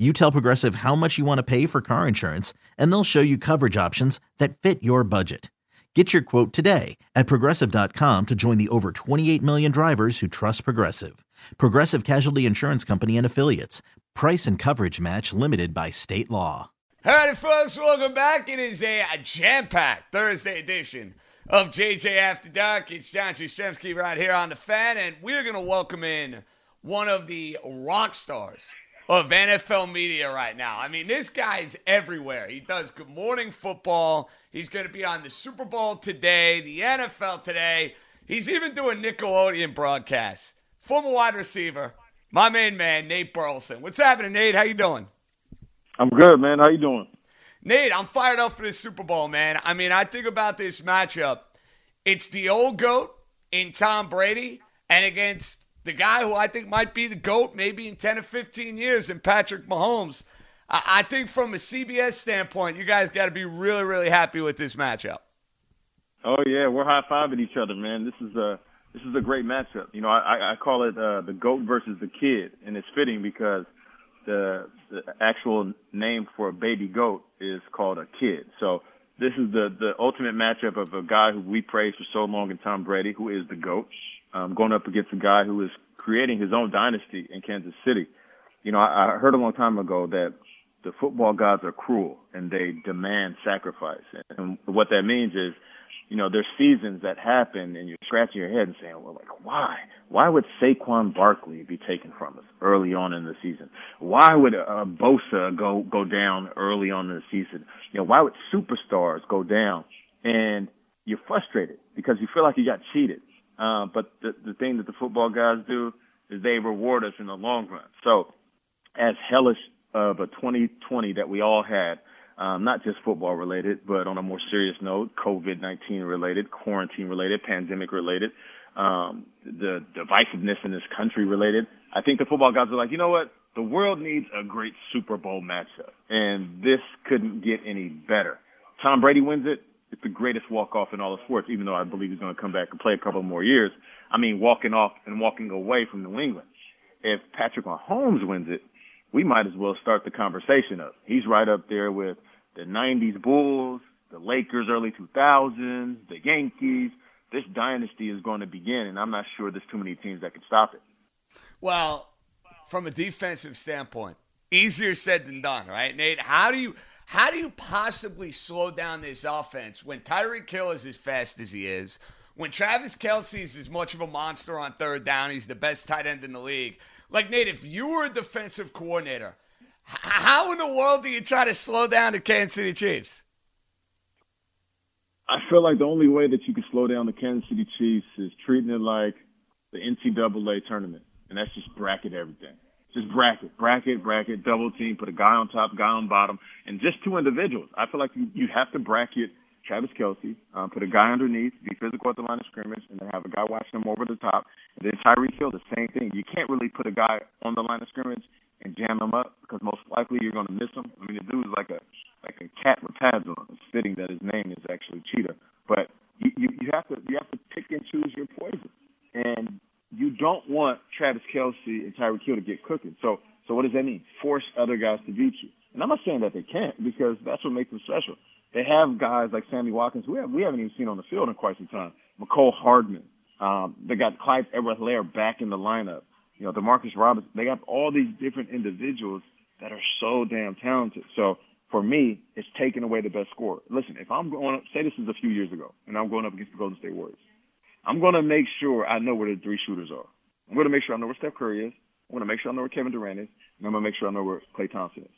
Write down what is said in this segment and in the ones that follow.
you tell Progressive how much you want to pay for car insurance, and they'll show you coverage options that fit your budget. Get your quote today at progressive.com to join the over 28 million drivers who trust Progressive. Progressive Casualty Insurance Company and Affiliates. Price and coverage match limited by state law. Howdy, folks. Welcome back. It is a jam packed Thursday edition of JJ After Dark. It's John Jastremski right here on the fan, and we're going to welcome in one of the rock stars of NFL media right now. I mean, this guy's everywhere. He does Good Morning Football. He's going to be on the Super Bowl today, the NFL today. He's even doing Nickelodeon broadcasts. Former wide receiver, my main man, Nate Burleson. What's happening, Nate? How you doing? I'm good, man. How you doing? Nate, I'm fired up for this Super Bowl, man. I mean, I think about this matchup. It's the old GOAT in Tom Brady and against the guy who I think might be the GOAT maybe in 10 or 15 years in Patrick Mahomes. I, I think from a CBS standpoint, you guys got to be really, really happy with this matchup. Oh yeah, we're high fiving each other, man. This is a this is a great matchup. You know, I, I call it uh, the goat versus the kid, and it's fitting because the the actual name for a baby goat is called a kid. So this is the the ultimate matchup of a guy who we praised for so long in Tom Brady, who is the goat, um, going up against a guy who is creating his own dynasty in Kansas City. You know, I, I heard a long time ago that the football gods are cruel and they demand sacrifice. And what that means is, you know, there's seasons that happen and you're scratching your head and saying, well, like, why? Why would Saquon Barkley be taken from us early on in the season? Why would uh, Bosa go, go down early on in the season? You know, why would superstars go down? And you're frustrated because you feel like you got cheated. Uh, but the, the thing that the football guys do is they reward us in the long run. So as hellish of a 2020 that we all had, um, not just football related, but on a more serious note, COVID-19 related, quarantine related, pandemic related, um, the divisiveness in this country related. I think the football guys are like, you know what? The world needs a great Super Bowl matchup, and this couldn't get any better. Tom Brady wins it it's the greatest walk off in all of sports, even though I believe he's going to come back and play a couple more years. I mean, walking off and walking away from New England. If Patrick Mahomes wins it, we might as well start the conversation up. He's right up there with the 90s Bulls, the Lakers early 2000s, the Yankees. This dynasty is going to begin, and I'm not sure there's too many teams that can stop it. Well, from a defensive standpoint, easier said than done, right, Nate? How do you how do you possibly slow down this offense when Tyreek Hill is as fast as he is? When Travis Kelce is as much of a monster on third down, he's the best tight end in the league. Like, Nate, if you were a defensive coordinator, how in the world do you try to slow down the Kansas City Chiefs? I feel like the only way that you can slow down the Kansas City Chiefs is treating it like the NCAA tournament, and that's just bracket everything. Just bracket, bracket, bracket, double team, put a guy on top, guy on bottom, and just two individuals. I feel like you, you have to bracket Travis Kelce, um, put a guy underneath, be physical at the line of scrimmage, and then have a guy watching him over the top. And then Tyreek Hill, the same thing. You can't really put a guy on the line of scrimmage and jam him up because most likely you're going to miss him. I mean, the dude's like a like a cat with pads on. It's fitting that his name is actually Cheetah, but you, you you have to you have to pick and choose your poison. And you don't want Travis Kelce and Tyreek Hill to get cooking. So, so what does that mean? Force other guys to beat you. And I'm not saying that they can't because that's what makes them special. They have guys like Sammy Watkins we, have, we haven't even seen on the field in quite some time. Mecole Hardman. Um, they got Clyde Edwards-Helaire back in the lineup. You know, Demarcus Robinson. They got all these different individuals that are so damn talented. So for me, it's taking away the best scorer. Listen, if I'm going, up, say this is a few years ago, and I'm going up against the Golden State Warriors. I'm going to make sure I know where the three shooters are. I'm going to make sure I know where Steph Curry is. I'm going to make sure I know where Kevin Durant is. and I'm gonna make sure I know where Klay Thompson is.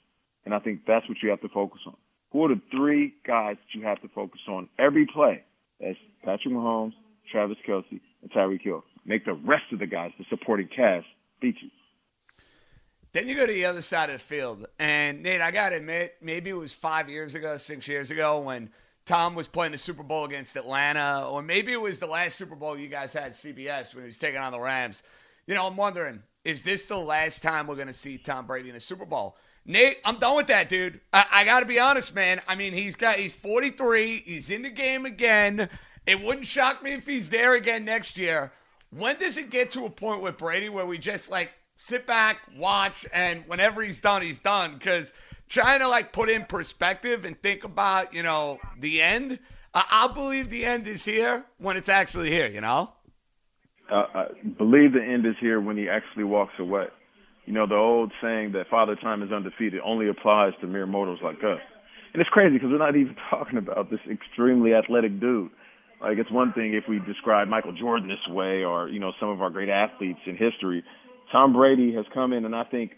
And I think that's what you have to focus on. Who are the three guys that you have to focus on every play? That's Patrick Mahomes, Travis Kelce, and Tyreek Hill. Make the rest of the guys, the supporting cast, beat you. Then you go to the other side of the field. And Nate, I got to admit, maybe it was five years ago, six years ago when Tom was playing the Super Bowl against Atlanta, or maybe it was the last Super Bowl you guys had CBS when he was taking on the Rams. You know, I'm wondering, is this the last time we're going to see Tom Brady in a Super Bowl? Nate, I'm done with that, dude. I, I got to be honest, man. I mean, he's got he's 43. He's in the game again. It wouldn't shock me if he's there again next year. When does it get to a point with Brady where we just like sit back, watch, and whenever he's done, he's done? Because trying to like put in perspective and think about, you know, the end. Uh, I'll believe the end is here when it's actually here. You know. Uh, I believe the end is here when he actually walks away. You know, the old saying that Father Time is undefeated only applies to mere mortals like us. And it's crazy because we're not even talking about this extremely athletic dude. Like, it's one thing if we describe Michael Jordan this way or, you know, some of our great athletes in history. Tom Brady has come in, and I think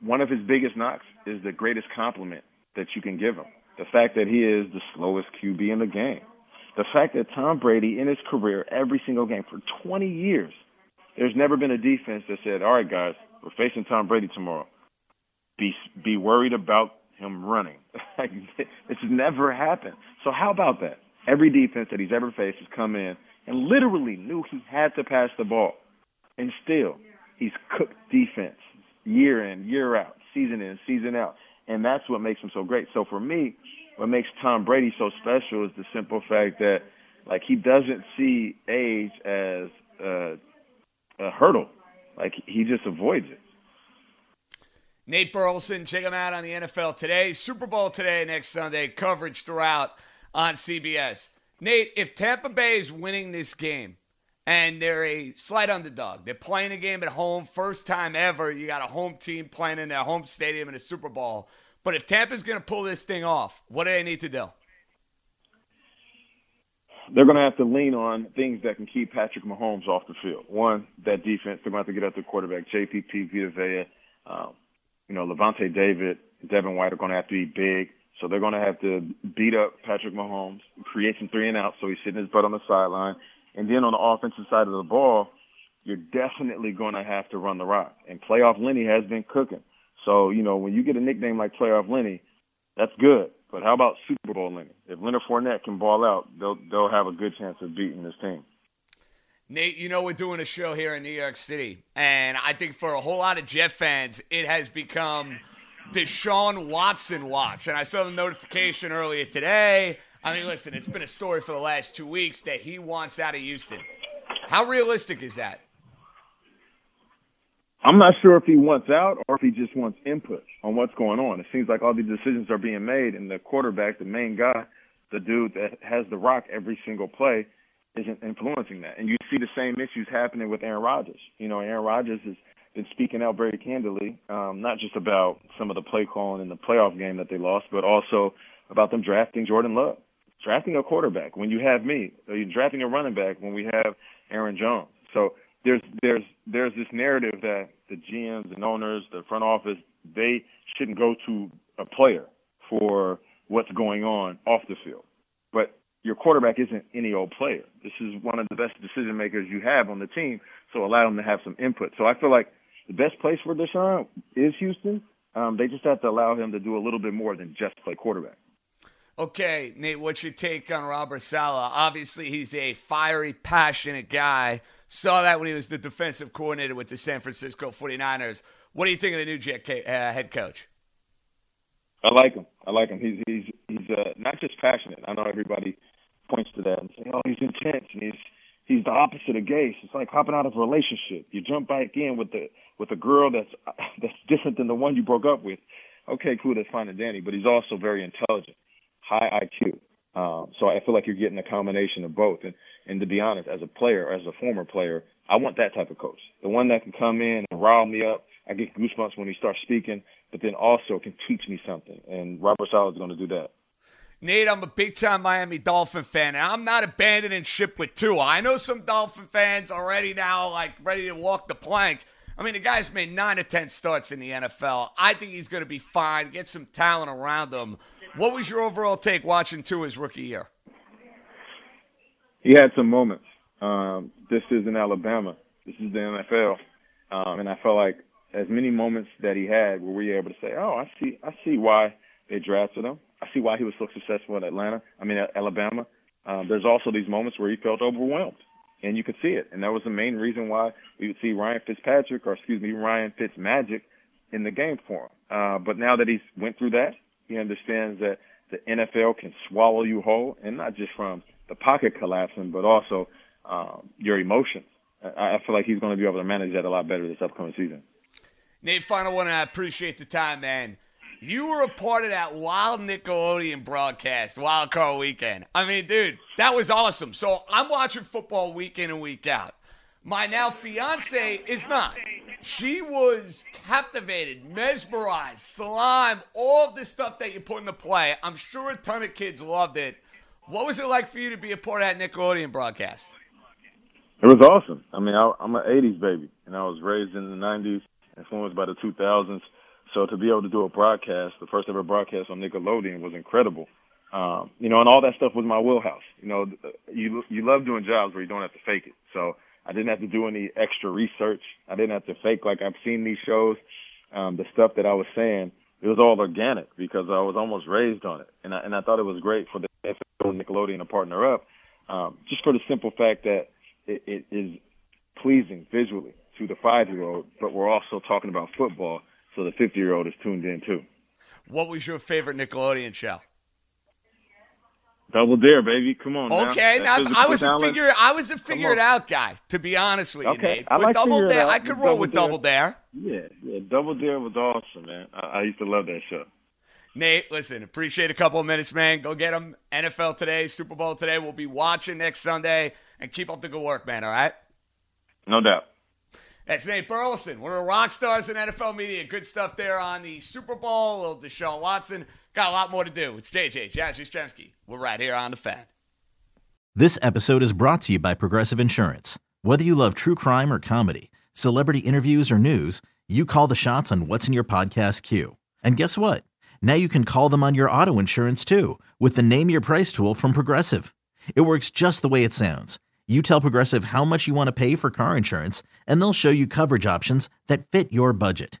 one of his biggest knocks is the greatest compliment that you can give him. The fact that he is the slowest QB in the game. The fact that Tom Brady, in his career, every single game for 20 years, there's never been a defense that said, all right, guys, we're facing Tom Brady tomorrow. Be be worried about him running. it's never happened. So how about that? Every defense that he's ever faced has come in and literally knew he had to pass the ball, and still he's cooked defense year in, year out, season in, season out, and that's what makes him so great. So for me, what makes Tom Brady so special is the simple fact that like he doesn't see age as a, a hurdle. Like he just avoids it. Nate Burleson, check him out on the NFL today. Super Bowl today, next Sunday. Coverage throughout on CBS. Nate, if Tampa Bay is winning this game and they're a slight underdog, they're playing a game at home, first time ever, you got a home team playing in their home stadium in a Super Bowl. But if Tampa's going to pull this thing off, what do they need to do? they're going to have to lean on things that can keep Patrick Mahomes off the field. One, that defense. They're going to have to get at the quarterback. JPP, Vita Vea, um, you know, Lavonte David, Devin White are going to have to be big. So they're going to have to beat up Patrick Mahomes, create some three and outs so he's sitting his butt on the sideline. And then on the offensive side of the ball, you're definitely going to have to run the rock. And playoff Lenny has been cooking. So, you know, when you get a nickname like playoff Lenny, that's good. But how about Super Bowl Lenny? If Leonard Fournette can ball out, they'll they'll have a good chance of beating this team. Nate, you know we're doing a show here in New York City, and I think for a whole lot of Jet fans, it has become Deshaun Watson watch. And I saw the notification earlier today. I mean, listen, it's been a story for the last two weeks that he wants out of Houston. How realistic is that? I'm not sure if he wants out or if he just wants input on what's going on. It seems like all these decisions are being made, and the quarterback, the main guy, the dude that has the rock every single play, isn't influencing that. And you see the same issues happening with Aaron Rodgers. You know, Aaron Rodgers has been speaking out very candidly, um, not just about some of the play calling in the playoff game that they lost, but also about them drafting Jordan Love, drafting a quarterback when you have me, or you drafting a running back when we have Aaron Jones. So there's there's there's this narrative that the GMs and owners, the front office, they shouldn't go to a player for what's going on off the field. But your quarterback isn't any old player. This is one of the best decision makers you have on the team, so allow him to have some input. So I feel like the best place for Deshaun is Houston. Um, they just have to allow him to do a little bit more than just play quarterback. Okay, Nate, what's your take on Robert Saleh? Obviously, he's a fiery, passionate guy. Saw that when he was the defensive coordinator with the San Francisco 49ers. What do you think of the new Jet uh, head coach? I like him. I like him. He's he's he's uh, not just passionate. I know everybody points to that and say, "Oh, he's intense," and he's he's the opposite of Gase. It's like hopping out of a relationship. You jump back in with the with a girl that's that's different than the one you broke up with. Okay, cool, that's fine and dandy. But he's also very intelligent, high IQ. Um, so I feel like you're getting a combination of both. And and to be honest, as a player, as a former player, I want that type of coach. The one that can come in and rile me up. I get goosebumps when he starts speaking, but then also can teach me something. And Robert Saleh is going to do that. Nate, I'm a big time Miami Dolphin fan, and I'm not abandoning ship with Tua. I know some Dolphin fans already now, like, ready to walk the plank. I mean, the guy's made nine or 10 starts in the NFL. I think he's going to be fine, get some talent around him. What was your overall take watching Tua's rookie year? He had some moments. Um, this is in Alabama. This is the NFL. Um, and I felt like as many moments that he had where we were able to say, oh, I see, I see why they drafted him. I see why he was so successful in Atlanta. I mean, Alabama. Um, there's also these moments where he felt overwhelmed, and you could see it. And that was the main reason why we would see Ryan Fitzpatrick, or excuse me, Ryan Fitzmagic, in the game for him. Uh, but now that he's went through that, he understands that the NFL can swallow you whole, and not just from the pocket collapsing, but also um, your emotions. I, I feel like he's going to be able to manage that a lot better this upcoming season. Nate, final one. I appreciate the time, man. You were a part of that wild Nickelodeon broadcast, Wild Card Weekend. I mean, dude, that was awesome. So I'm watching football week in and week out. My now fiance is not. She was captivated, mesmerized, slime, all the stuff that you put into play. I'm sure a ton of kids loved it. What was it like for you to be a part of that Nickelodeon broadcast? It was awesome. I mean, I, I'm an '80s baby, and I was raised in the '90s, influenced by the 2000s. So to be able to do a broadcast, the first ever broadcast on Nickelodeon, was incredible. Um, you know, and all that stuff was my wheelhouse. You know, you you love doing jobs where you don't have to fake it. So I didn't have to do any extra research. I didn't have to fake like I've seen these shows. Um, the stuff that I was saying, it was all organic because I was almost raised on it, and I, and I thought it was great for the NFL Nickelodeon to partner up, um, just for the simple fact that it, it is pleasing visually to the five year old, but we're also talking about football, so the 50 year old is tuned in too. What was your favorite Nickelodeon show? Double Dare, baby. Come on. Okay, now, now I was a figure. I was a figure it out guy, to be honest with you, okay. Nate. I like Double Dare, uh, I could roll with dare. Double Dare. Yeah, yeah. Double Dare was awesome, man. I, I used to love that show. Nate, listen, appreciate a couple of minutes, man. Go get them. NFL today, Super Bowl today. We'll be watching next Sunday, and keep up the good work, man. All right. No doubt. That's Nate Burleson, one of the rock stars in NFL media. Good stuff there on the Super Bowl. Little Deshaun Watson. Got a lot more to do. It's JJ, Jazzy Stremski. We're right here on the fan. This episode is brought to you by Progressive Insurance. Whether you love true crime or comedy, celebrity interviews or news, you call the shots on what's in your podcast queue. And guess what? Now you can call them on your auto insurance too with the Name Your Price tool from Progressive. It works just the way it sounds. You tell Progressive how much you want to pay for car insurance, and they'll show you coverage options that fit your budget.